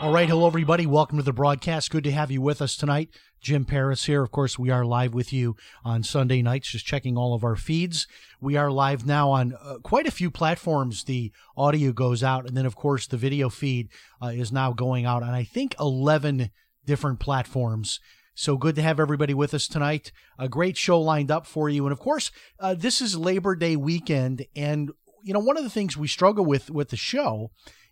All right, hello everybody. Welcome to the broadcast. Good to have you with us tonight. Jim Paris here. Of course, we are live with you on Sunday nights, just checking all of our feeds. We are live now on uh, quite a few platforms. The audio goes out, and then of course the video feed uh, is now going out on I think 11 different platforms. So good to have everybody with us tonight. A great show lined up for you, and of course, uh, this is Labor Day weekend, and you know one of the things we struggle with with the show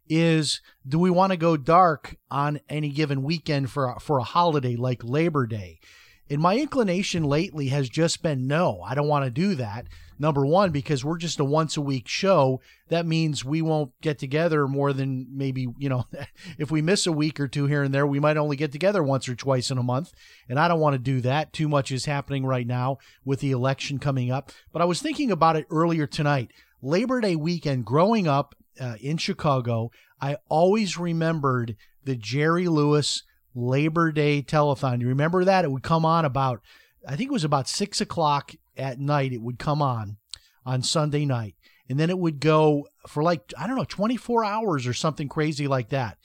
is do we want to go dark on any given weekend for a, for a holiday like Labor Day? And my inclination lately has just been no, I don't want to do that. Number one, because we're just a once a week show. That means we won't get together more than maybe, you know, if we miss a week or two here and there, we might only get together once or twice in a month. And I don't want to do that. Too much is happening right now with the election coming up. But I was thinking about it earlier tonight. Labor Day weekend, growing up, uh, in Chicago, I always remembered the Jerry Lewis Labor Day telethon. You remember that? It would come on about, I think it was about six o'clock at night. It would come on on Sunday night. And then it would go for like, I don't know, 24 hours or something crazy like that.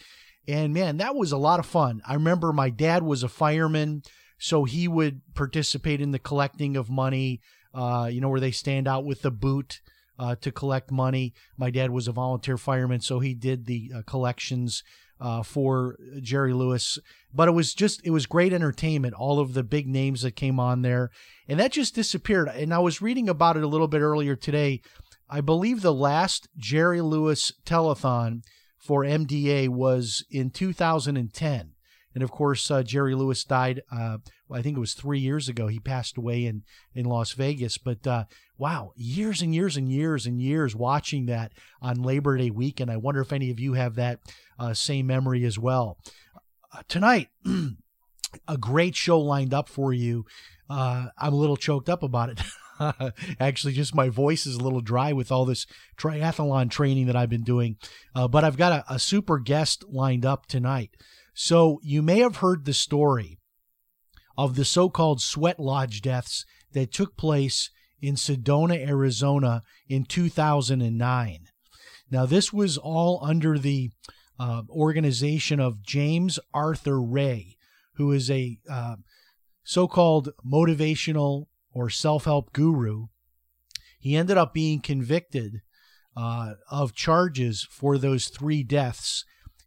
And man, that was a lot of fun. I remember my dad was a fireman, so he would participate in the collecting of money, uh, you know, where they stand out with the boot uh, to collect money. My dad was a volunteer fireman, so he did the uh, collections uh, for Jerry Lewis. But it was just, it was great entertainment. All of the big names that came on there. And that just disappeared. And I was reading about it a little bit earlier today. I believe the last Jerry Lewis telethon for MDA was in 2010. And of course, uh, Jerry Lewis died. Uh, I think it was three years ago. He passed away in in Las Vegas. But uh, wow, years and years and years and years watching that on Labor Day weekend. I wonder if any of you have that uh, same memory as well. Uh, tonight, a great show lined up for you. Uh, I'm a little choked up about it. Actually, just my voice is a little dry with all this triathlon training that I've been doing. but I've got a, a super guest lined up tonight. So you may have heard the story of the so called sweat lodge deaths that took place in Sedona, Arizona in 2009. Now, this was all under the uh, organization of James Arthur Ray, who is a uh, so called motivational or self help guru. He ended up being convicted uh, of charges for those three deaths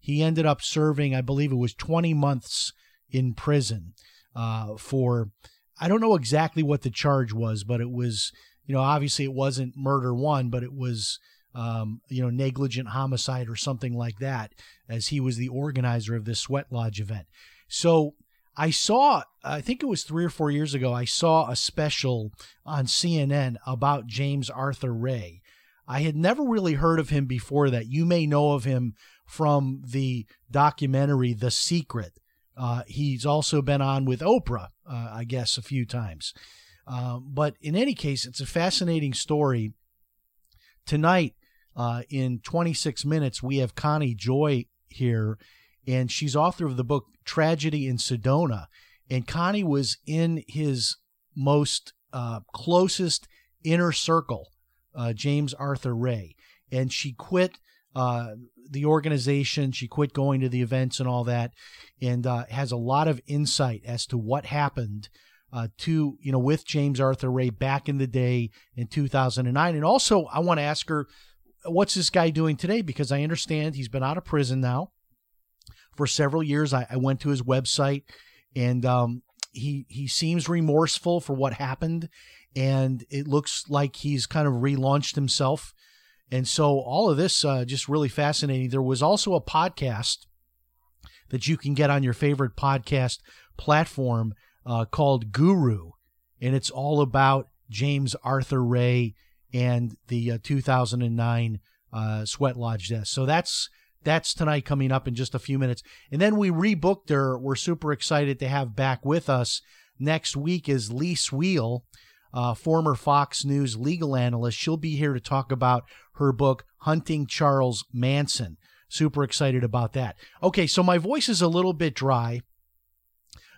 he ended up serving, I believe it was 20 months in prison uh, for, I don't know exactly what the charge was, but it was, you know, obviously it wasn't murder one, but it was, um, you know, negligent homicide or something like that, as he was the organizer of this sweat lodge event. So I saw, I think it was three or four years ago, I saw a special on CNN about James Arthur Ray. I had never really heard of him before that. You may know of him from the documentary The Secret. Uh, he's also been on with Oprah, uh, I guess, a few times. Uh, but in any case, it's a fascinating story. Tonight, uh, in 26 minutes, we have Connie Joy here, and she's author of the book Tragedy in Sedona. And Connie was in his most uh, closest inner circle, uh, James Arthur Ray. And she quit uh, the organization. She quit going to the events and all that, and uh, has a lot of insight as to what happened uh, to you know with James Arthur Ray back in the day in 2009. And also, I want to ask her, what's this guy doing today? Because I understand he's been out of prison now for several years. I, I went to his website, and um, he he seems remorseful for what happened. and it looks like he's kind of relaunched himself. And so all of this uh, just really fascinating. There was also a podcast that you can get on your favorite podcast platform uh, called Guru, and it's all about James Arthur Ray and the uh, 2009 uh, Sweat Lodge death. So that's that's tonight coming up in just a few minutes, and then we rebooked her. We're super excited to have back with us next week is Lis Wiehl, uh, former Fox News legal analyst. She'll be here to talk about her book Hunting Charles Manson. Super excited about that. Okay, so my voice is a little bit dry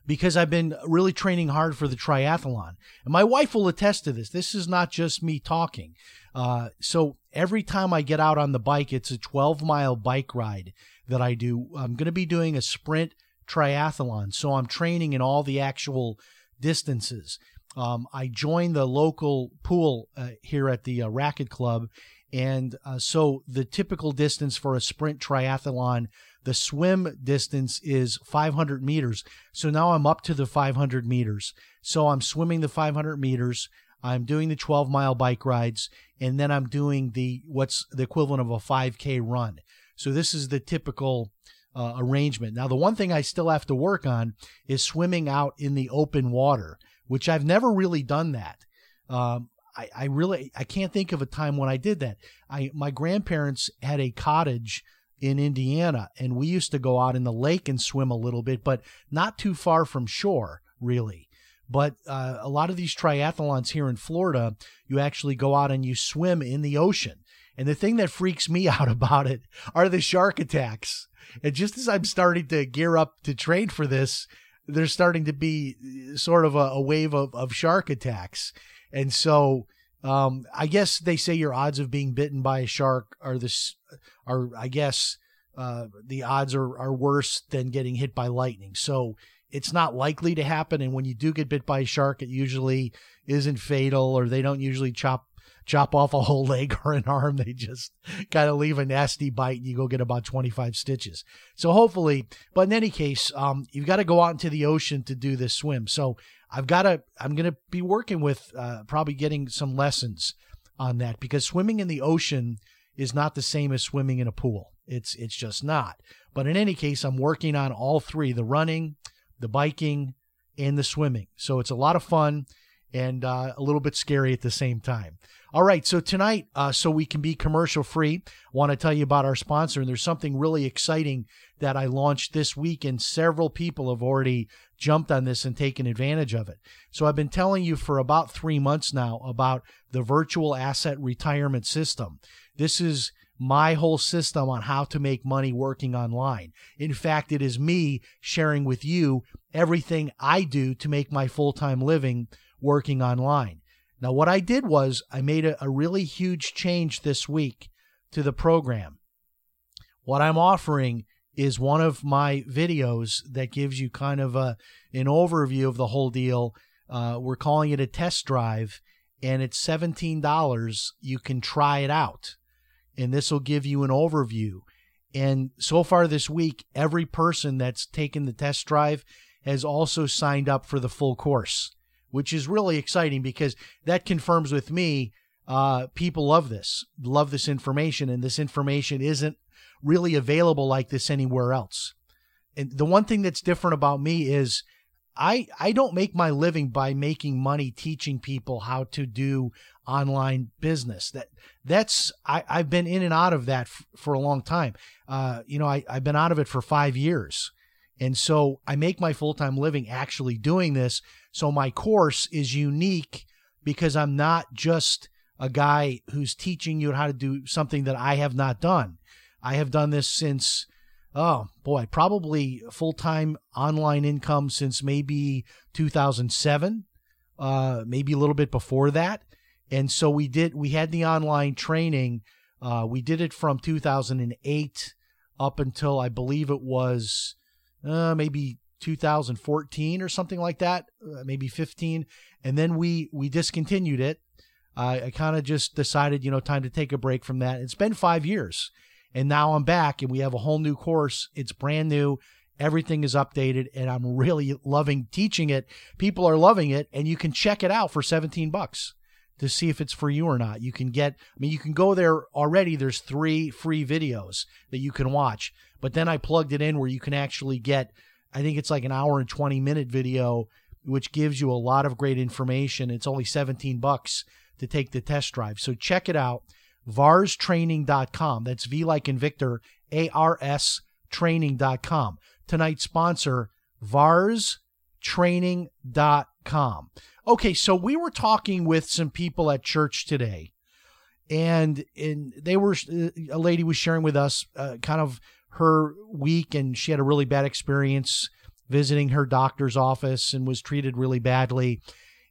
because I've been really training hard for the triathlon. And my wife will attest to this. This is not just me talking. Uh, so every time I get out on the bike, it's a 12 mile bike ride that I do. I'm going to be doing a sprint triathlon. So I'm training in all the actual distances. Um, I joined the local pool uh, here at the uh, Racket Club. And uh, so the typical distance for a sprint triathlon the swim distance is 500 meters. So now I'm up to the 500 meters. So I'm swimming the 500 meters. I'm doing the 12 mile bike rides, and then I'm doing the what's the equivalent of a 5K run. So this is the typical uh, arrangement. Now, the one thing I still have to work on is swimming out in the open water, which I've never really done that. Um, I, I really I can't think of a time when I did that. I my grandparents had a cottage in Indiana, and we used to go out in the lake and swim a little bit, but not too far from shore, really. But uh, a lot of these triathlons here in Florida, you actually go out and you swim in the ocean. And the thing that freaks me out about it are the shark attacks. And just as I'm starting to gear up to train for this, there's starting to be sort of a, a wave of, of shark attacks. And so um, I guess they say your odds of being bitten by a shark are this are I guess uh, the odds are are worse than getting hit by lightning. So it's not likely to happen. And when you do get bit by a shark, it usually isn't fatal, or they don't usually chop chop off a whole leg or an arm. They just kind of leave a nasty bite and you go get about 25 stitches. So hopefully, but in any case, um, you've got to go out into the ocean to do this swim. So I've got to, I'm going to be working with uh, probably getting some lessons on that because swimming in the ocean is not the same as swimming in a pool. It's, it's just not. But in any case, I'm working on all three the running, the biking, and the swimming. So it's a lot of fun and uh, a little bit scary at the same time. All right, so tonight, uh, so we can be commercial free, want to tell you about our sponsor. And there's something really exciting that I launched this week, and several people have already jumped on this and taken advantage of it. So I've been telling you for about three months now about the virtual asset retirement system. This is my whole system on how to make money working online. In fact, it is me sharing with you everything I do to make my full time living working online. Now, what I did was I made a, a really huge change this week to the program. What I'm offering is one of my videos that gives you kind of a, an overview of the whole deal. Uh, we're calling it a test drive, and it's $17. You can try it out, and this will give you an overview. And so far this week, every person that's taken the test drive has also signed up for the full course which is really exciting because that confirms with me uh, people love this, love this information, and this information isn't really available like this anywhere else. And the one thing that's different about me is I I don't make my living by making money teaching people how to do online business. That that's I I've been in and out of that f- for a long time. Uh, you know, I I've been out of it for five years. And so I make my full time living actually doing this. So my course is unique because I'm not just a guy who's teaching you how to do something that I have not done. I have done this since, oh boy, probably full time online income since maybe 2007, uh, maybe a little bit before that. And so we did, we had the online training. Uh, we did it from 2008 up until I believe it was uh, maybe 2014 or something like that, uh, maybe 15, and then we we discontinued it. I kind of just decided, you know, time to take a break from that. It's been five years, and now I'm back, and we have a whole new course. It's brand new, Everything is updated, and I'm really loving teaching it. People are loving it, and you can check it out for 17 bucks to see if it's for you or not. You can get, I mean, you can go there already. There's three free videos that you can watch, but then I plugged it in where you can actually get, I think it's like an hour and 20 minute video, which gives you a lot of great information. It's only 17 bucks to take the test drive. So check it out. VarsTraining.com. That's V like in Victor, A R S training.com. Tonight's sponsor, VarsTraining.com. Okay, so we were talking with some people at church today, and and they were a lady was sharing with us uh, kind of her week, and she had a really bad experience visiting her doctor's office and was treated really badly.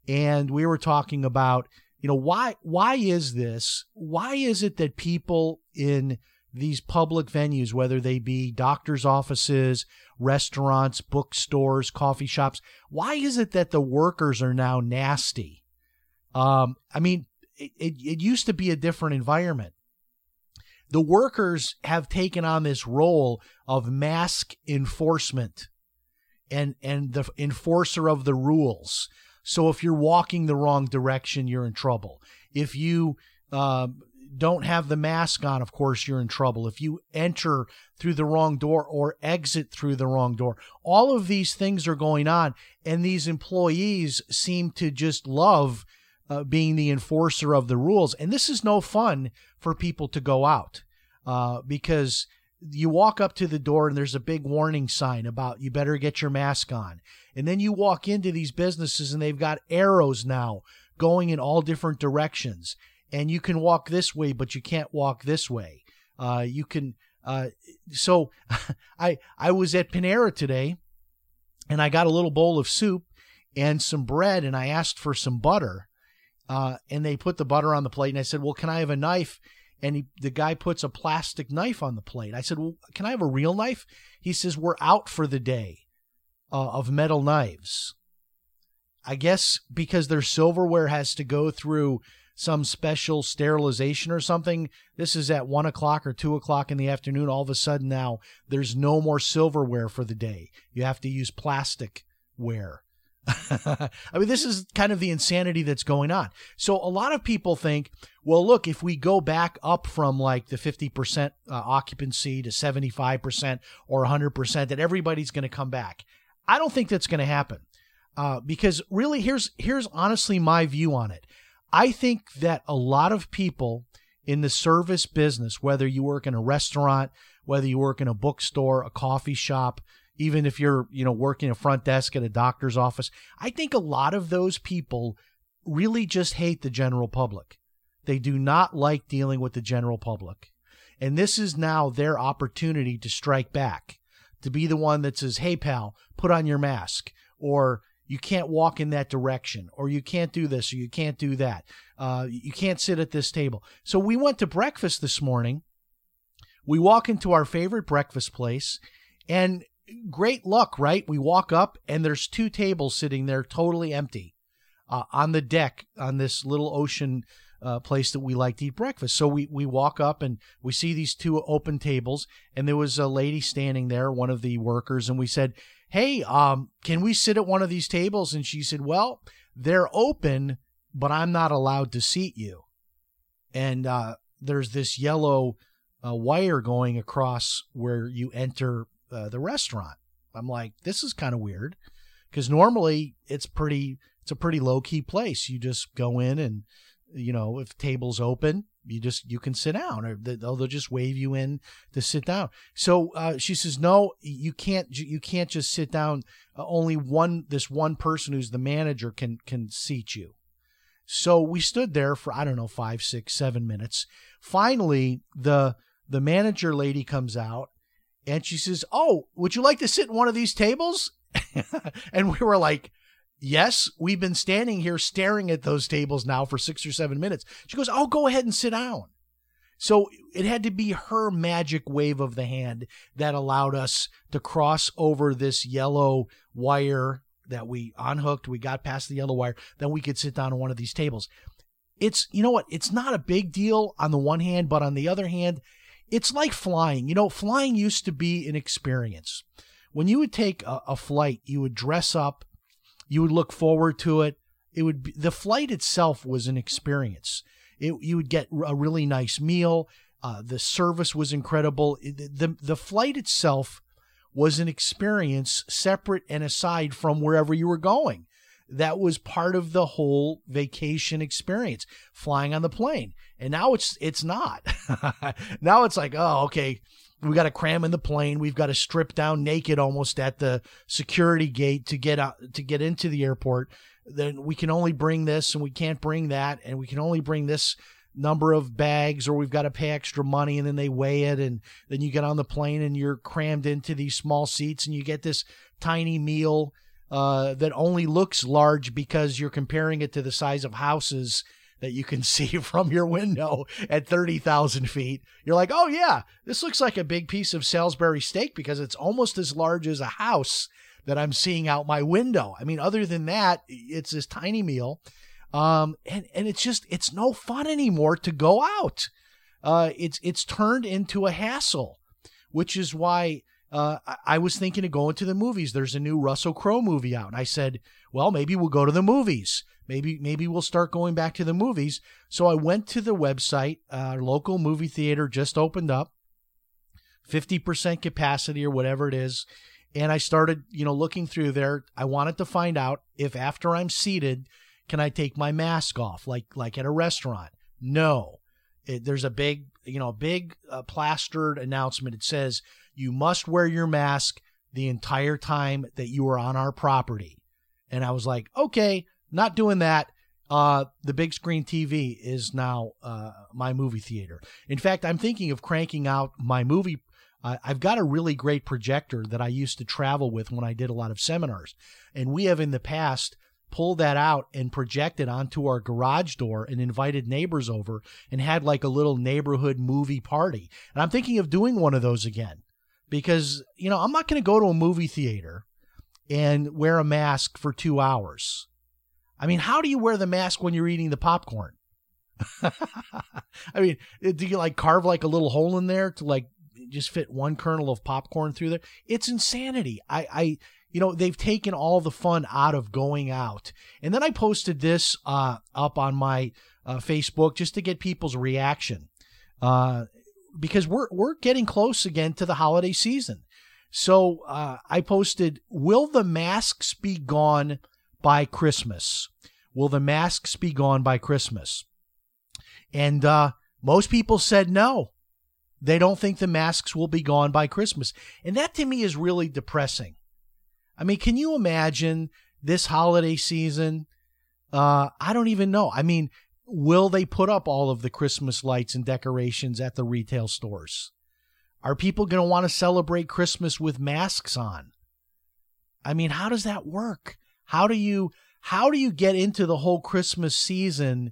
And we were talking about, you know, why why is this? Why is it that people in these public venues, whether they be doctors' offices, restaurants, bookstores, coffee shops, why is it that the workers are now nasty? Um, I mean, it, it, it used to be a different environment. The workers have taken on this role of mask enforcement and and the enforcer of the rules. So if you're walking the wrong direction, you're in trouble. If you uh, don't have the mask on, of course, you're in trouble. If you enter through the wrong door or exit through the wrong door, all of these things are going on. And these employees seem to just love uh, being the enforcer of the rules. And this is no fun for people to go out uh, because you walk up to the door and there's a big warning sign about you better get your mask on. And then you walk into these businesses and they've got arrows now going in all different directions and you can walk this way, but you can't walk this way. Uh, you can. Uh, so, I I was at Panera today, and I got a little bowl of soup and some bread, and I asked for some butter, uh, and they put the butter on the plate, and I said, "Well, can I have a knife?" And he, the guy puts a plastic knife on the plate. I said, "Well, can I have a real knife?" He says, "We're out for the day uh, of metal knives." I guess because their silverware has to go through some special sterilization or something. This is at one o'clock or two o'clock in the afternoon. All of a sudden now there's no more silverware for the day. You have to use plastic ware. I mean, this is kind of the insanity that's going on. So a lot of people think, well, look, if we go back up from like the 50% uh, occupancy to 75% or 100%, that everybody's going to come back. I don't think that's going to happen. Uh, because really, here's here's honestly my view on it. I think that a lot of people in the service business, whether you work in a restaurant, whether you work in a bookstore, a coffee shop, even if you're, you know, working a front desk at a doctor's office, I think a lot of those people really just hate the general public. They do not like dealing with the general public. And this is now their opportunity to strike back, to be the one that says, Hey, pal, put on your mask, or you can't walk in that direction, or you can't do this, or you can't do that. Uh, you can't sit at this table. So we went to breakfast this morning. We walk into our favorite breakfast place, and great luck, right? We walk up, and there's two tables sitting there totally empty uh, on the deck on this little ocean uh, place that we like to eat breakfast. So we we walk up and we see these two open tables, and there was a lady standing there, one of the workers, and we said, "Hey, um, can we sit at one of these tables?" And she said, "Well, they're open, but I'm not allowed to seat you." And uh, there's this yellow uh, wire going across where you enter uh, the restaurant. I'm like, this is kind of weird because normally it's pretty it's a pretty low key place. You just go in and you know if tables open you just you can sit down or they'll, they'll just wave you in to sit down. So uh, she says no you can't you can't just sit down. Uh, only one this one person who's the manager can can seat you. So we stood there for i don't know five six seven minutes. Finally the the manager lady comes out and she says oh would you like to sit in one of these tables? And we were like Yes, we've been standing here staring at those tables now for six or seven minutes. She goes, Oh, go ahead and sit down. So it had to be her magic wave of the hand that allowed us to cross over this yellow wire that we unhooked. We got past the yellow wire. Then we could sit down on one of these tables. It's, you know what? It's not a big deal on the one hand, but on the other hand, it's like flying. You know, flying used to be an experience when you would take a, a flight, you would dress up, you would look forward to it. It would be, the flight itself was an experience. It, you would get a really nice meal. Uh, the service was incredible. The, the the flight itself was an experience separate and aside from wherever you were going. That was part of the whole vacation experience, flying on the plane. And now it's it's not. now it's like, oh, okay, we got to cram in the plane. We've got to strip down naked almost at the security gate to get out to get into the airport. Then we can only bring this and we can't bring that and we can only bring this number of bags or we've got to pay extra money and then they weigh it and then you get on the plane and you're crammed into these small seats and you get this tiny meal uh, that only looks large because you're comparing it to the size of houses that you can see from your window at 30,000 feet. You're like, oh, yeah, this looks like a big piece of Salisbury steak because it's almost as large as a house that I'm seeing out my window. I mean, other than that, it's this tiny meal. Um, and, and it's just, it's no fun anymore to go out. Uh, it's, it's turned into a hassle, which is why, uh, I was thinking of going to the movies. There's a new Russell Crowe movie out. And I said, well, maybe we'll go to the movies. Maybe maybe we'll start going back to the movies. So I went to the website. Our local movie theater just opened up, fifty percent capacity or whatever it is, and I started you know looking through there. I wanted to find out if after I'm seated, can I take my mask off like like at a restaurant? No. It, there's a big you know big uh, plastered announcement. It says you must wear your mask the entire time that you are on our property. And I was like, okay, not doing that. Uh, the big screen TV is now uh, my movie theater. In fact, I'm thinking of cranking out my movie. Uh, I've got a really great projector that I used to travel with when I did a lot of seminars. And we have in the past pulled that out and projected onto our garage door and invited neighbors over and had like a little neighborhood movie party. And I'm thinking of doing one of those again because, you know, I'm not going to go to a movie theater and wear a mask for two hours. I mean, how do you wear the mask when you're eating the popcorn? I mean, do you like carve like a little hole in there to like just fit one kernel of popcorn through there? It's insanity. I, I, you know, they've taken all the fun out of going out. And then I posted this uh, up on my uh, Facebook just to get people's reaction, uh, because we're we're getting close again to the holiday season. So uh, I posted, "Will the masks be gone?" By Christmas? Will the masks be gone by Christmas? And uh, most people said no. They don't think the masks will be gone by Christmas. And that to me is really depressing. I mean, can you imagine this holiday season? Uh, I don't even know. I mean, will they put up all of the Christmas lights and decorations at the retail stores? Are people going to want to celebrate Christmas with masks on? I mean, how does that work? How do you how do you get into the whole Christmas season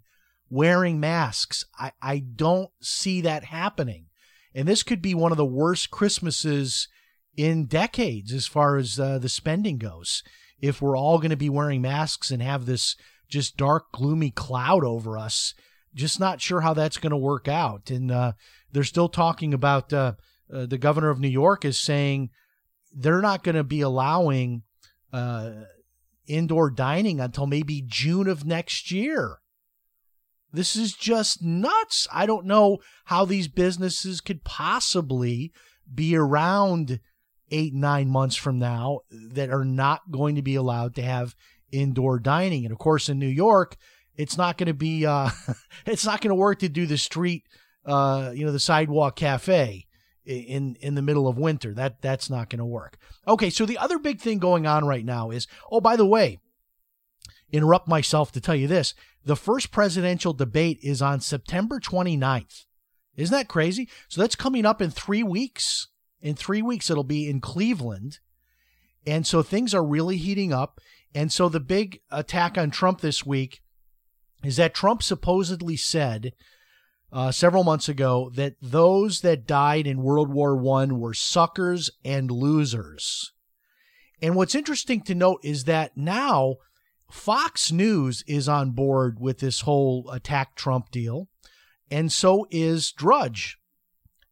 wearing masks? I, I don't see that happening. And this could be one of the worst Christmases in decades as far as uh, the spending goes. If we're all going to be wearing masks and have this just dark, gloomy cloud over us, just not sure how that's going to work out. And uh, they're still talking about uh, uh the governor of New York is saying they're not going to be allowing uh, indoor dining until maybe June of next year. This is just nuts. I don't know how these businesses could possibly be around eight, nine months from now that are not going to be allowed to have indoor dining. And of course, in New York, it's not going to be, uh, it's not going to work to do the street, uh, you know, the sidewalk cafe in in the middle of winter. That that's not going to work. Okay, so the other big thing going on right now is oh by the way, interrupt myself to tell you this. The first presidential debate is on September 29th. Isn't that crazy? So that's coming up in 3 weeks. In 3 weeks it'll be in Cleveland. And so things are really heating up. And so the big attack on Trump this week is that Trump supposedly said uh, several months ago that those that died in World War One were suckers and losers. And what's interesting to note is that now Fox News is on board with this whole attack Trump deal, and so is Drudge.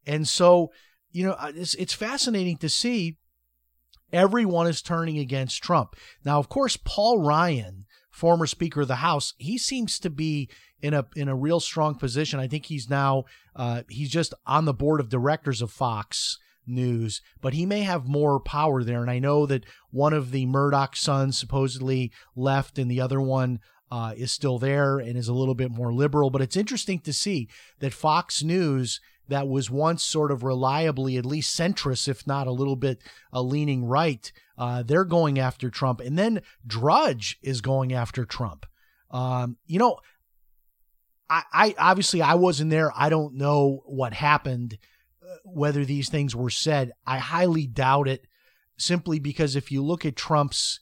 And so, you know, uh, it's, it's fascinating to see Everyone is turning against Trump. Now, of course, Paul Ryan, former Speaker of the House, he seems to be in a in a real strong position. I think he's now uh, he's just on the board of directors of Fox News, but he may have more power there. And I know that one of the Murdoch sons supposedly left, and the other one uh, is still there and is a little bit more liberal. But it's interesting to see that Fox News that was once sort of reliably at least centrist, if not a little bit uh, leaning right, uh, they're going after Trump. And then Drudge is going after Trump. Um, you know, I, I obviously I wasn't there. I don't know what happened, uh, whether these things were said. I highly doubt it, simply because if you look at Trump's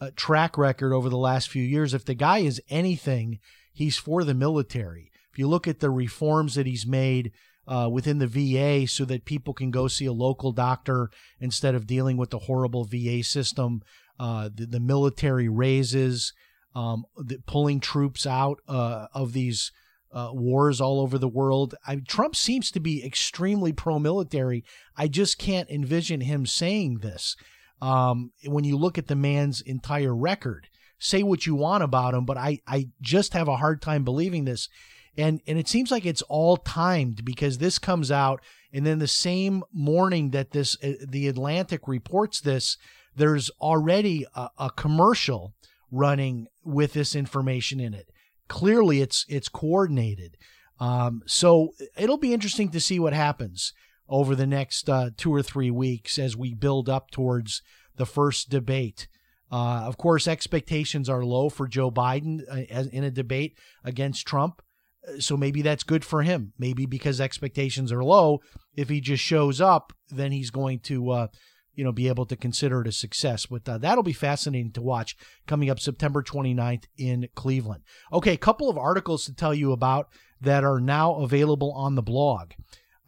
uh, track record over the last few years, if the guy is anything, he's for the military. If you look at the reforms that he's made uh, within the VA so that people can go see a local doctor instead of dealing with the horrible VA system, uh, the, the, military raises, um, the, pulling troops out uh, of these uh, wars all over the world. I, Trump seems to be extremely pro military. I just can't envision him saying this. Um, when you look at the man's entire record, say what you want about him, but I, I just have a hard time believing this and and it seems like it's all timed because this comes out and then the same morning that this uh, the Atlantic reports this there's already a, a, commercial running with this information in it. Clearly it's it's coordinated. Um, so it'll be interesting to see what happens over the next uh, two or three weeks as we build up towards the first debate. Uh, of course expectations are low for joe biden uh, in a debate against trump so maybe that's good for him. Maybe because expectations are low, if he just shows up, then he's going to, uh, you know, be able to consider it a success. But uh, that'll be fascinating to watch coming up September 29th in Cleveland. Okay, a couple of articles to tell you about that are now available on the blog.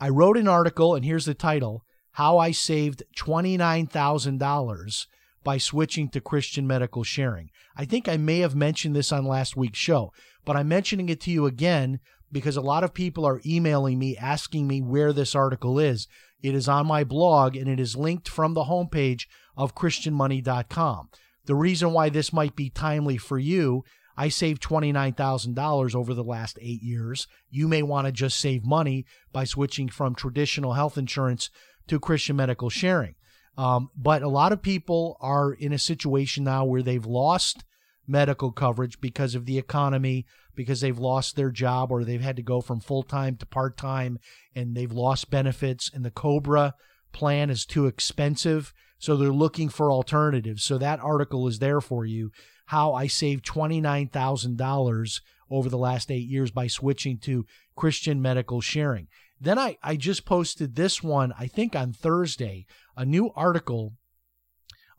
I wrote an article, and here's the title How I Saved $29,000 by Switching to Christian Medical Sharing. I think I may have mentioned this on last week's show but I'm mentioning it to you again because a lot of people are emailing me asking me where this article is. It is on my blog and it is linked from the homepage of ChristianMoney.com. The reason why this might be timely for you, I saved $29,000 over the last eight years. You may want to just save money by switching from traditional health insurance to Christian medical sharing. Um, but a lot of people are in a situation now where they've lost medical coverage because of the economy, because they've lost their job or they've had to go from full time to part time and they've lost benefits, and the COBRA plan is too expensive. So they're looking for alternatives. So that article is there for you. How I saved $29,000 over the last eight years by switching to Christian medical sharing. Then I, I just posted this one, I think on Thursday, a new article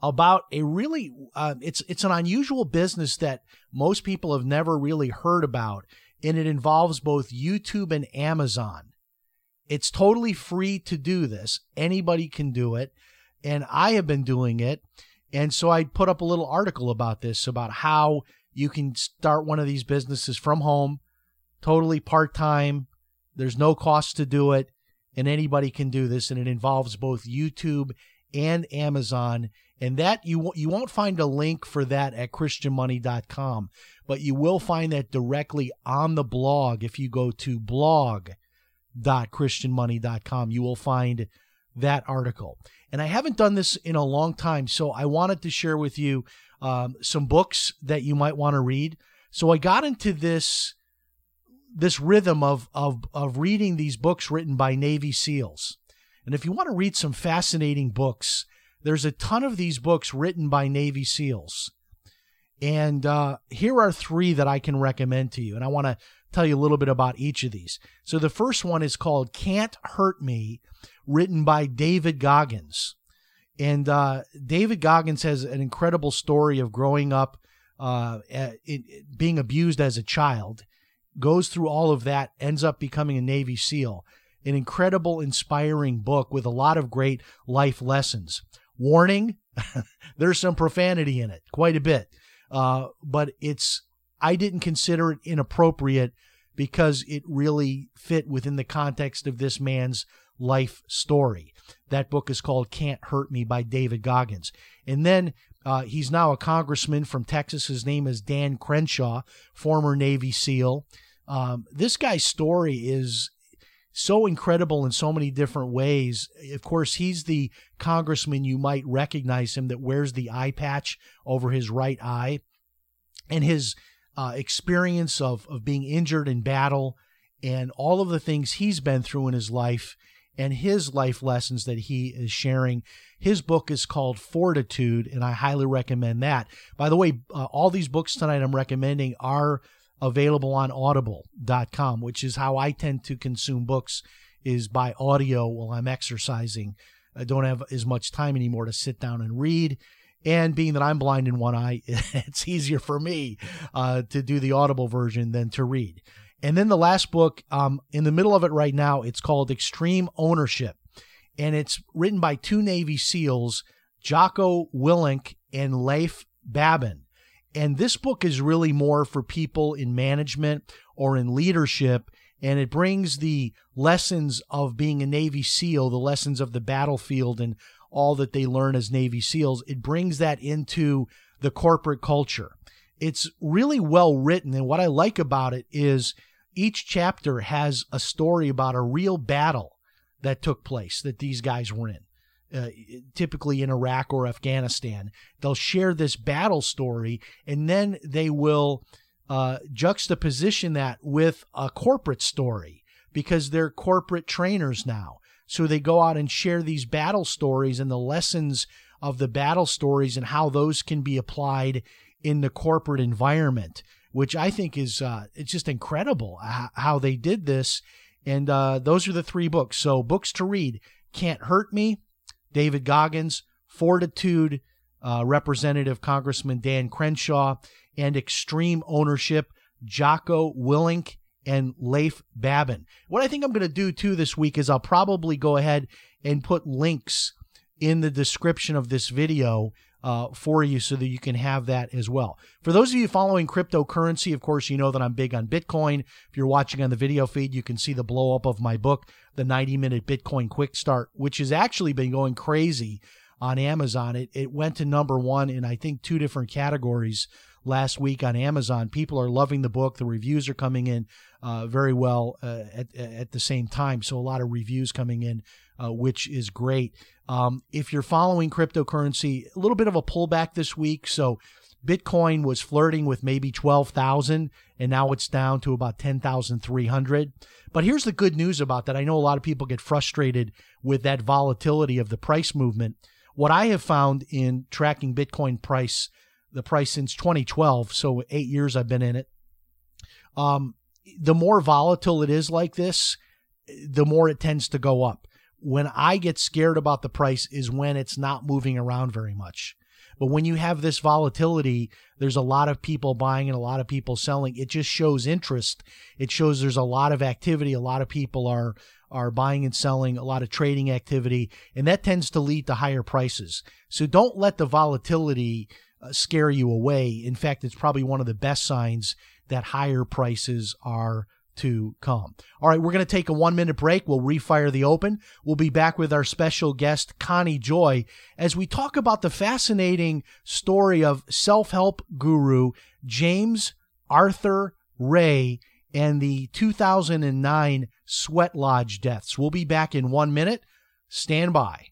about a really uh, it's it's an unusual business that most people have never really heard about and it involves both YouTube and Amazon. It's totally free to do this. Anybody can do it and I have been doing it. And so I put up a little article about this about how you can start one of these businesses from home, totally part-time. There's no cost to do it and anybody can do this and it involves both YouTube and Amazon and that you you won't find a link for that at christianmoney.com, but you will find that directly on the blog if you go to blog.christianmoney.com. You will find that article. And I haven't done this in a long time, so I wanted to share with you um, some books that you might want to read. So I got into this this rhythm of of of reading these books written by Navy SEALs. And if you want to read some fascinating books there's a ton of these books written by Navy SEALs. And uh, here are three that I can recommend to you. And I want to tell you a little bit about each of these. So the first one is called Can't Hurt Me, written by David Goggins. And uh, David Goggins has an incredible story of growing up, uh, being abused as a child, goes through all of that, ends up becoming a Navy SEAL. An incredible, inspiring book with a lot of great life lessons. Warning, there's some profanity in it, quite a bit. Uh, but it's, I didn't consider it inappropriate because it really fit within the context of this man's life story. That book is called Can't Hurt Me by David Goggins. And then uh, he's now a congressman from Texas. His name is Dan Crenshaw, former Navy SEAL. Um, this guy's story is so incredible in so many different ways. Of course, he's the congressman you might recognize him that wears the eye patch over his right eye. And his uh, experience of, of being injured in battle and all of the things he's been through in his life and his life lessons that he is sharing. His book is called Fortitude, and I highly recommend that. By the way, uh, all these books tonight I'm recommending are available on audible.com, which is how I tend to consume books is by audio while I'm exercising. I don't have as much time anymore to sit down and read. And being that I'm blind in one eye, it's easier for me uh, to do the audible version than to read. And then the last book, um, in the middle of it right now, it's called Extreme Ownership. And it's written by two Navy SEALs, Jocko Willink and Leif Babin. And this book is really more for people in management or in leadership. And it brings the lessons of being a Navy SEAL, the lessons of the battlefield, and all that they learn as Navy SEALs. It brings that into the corporate culture. It's really well written. And what I like about it is each chapter has a story about a real battle that took place that these guys were in. Uh, typically in Iraq or Afghanistan. They'll share this battle story and then they will uh, juxtaposition that with a corporate story because they're corporate trainers now. So they go out and share these battle stories and the lessons of the battle stories and how those can be applied in the corporate environment which I think is uh, it's just incredible how they did this. And uh, those are the three books. So books to read: Can't Hurt Me, David Goggins, Fortitude, uh, Representative Congressman Dan Crenshaw, and Extreme Ownership, Jocko Willink and Leif Babin. What I think I'm going to do too this week is I'll probably go ahead and put links in the description of this video uh, for you so that you can have that as well. For those of you following cryptocurrency, of course, you know that I'm big on Bitcoin. If you're watching on the video feed, you can see the blow up of my book, The 90 Minute Bitcoin Quick Start, which has actually been going crazy on Amazon. It, it went to number one in, I think, two different categories last week on Amazon. People are loving the book. The reviews are coming in uh, very well uh, at, at the same time. So, a lot of reviews coming in, uh, which is great. Um, if you're following cryptocurrency, a little bit of a pullback this week. So, Bitcoin was flirting with maybe 12,000 and now it's down to about 10,300. But here's the good news about that. I know a lot of people get frustrated with that volatility of the price movement. What I have found in tracking Bitcoin price the price since 2012, so eight years I've been in it. Um, the more volatile it is like this, the more it tends to go up. When I get scared about the price is when it's not moving around very much. But when you have this volatility, there's a lot of people buying and a lot of people selling. It just shows interest. It shows there's a lot of activity. A lot of people are are buying and selling, a lot of trading activity, and that tends to lead to higher prices. So don't let the volatility uh, scare you away. In fact, it's probably one of the best signs that higher prices are to come. All right, we're going to take a one minute break. We'll refire the open. We'll be back with our special guest, Connie Joy, as we talk about the fascinating story of self help guru James Arthur Ray and the 2009 Sweat Lodge deaths. We'll be back in one minute. Stand by.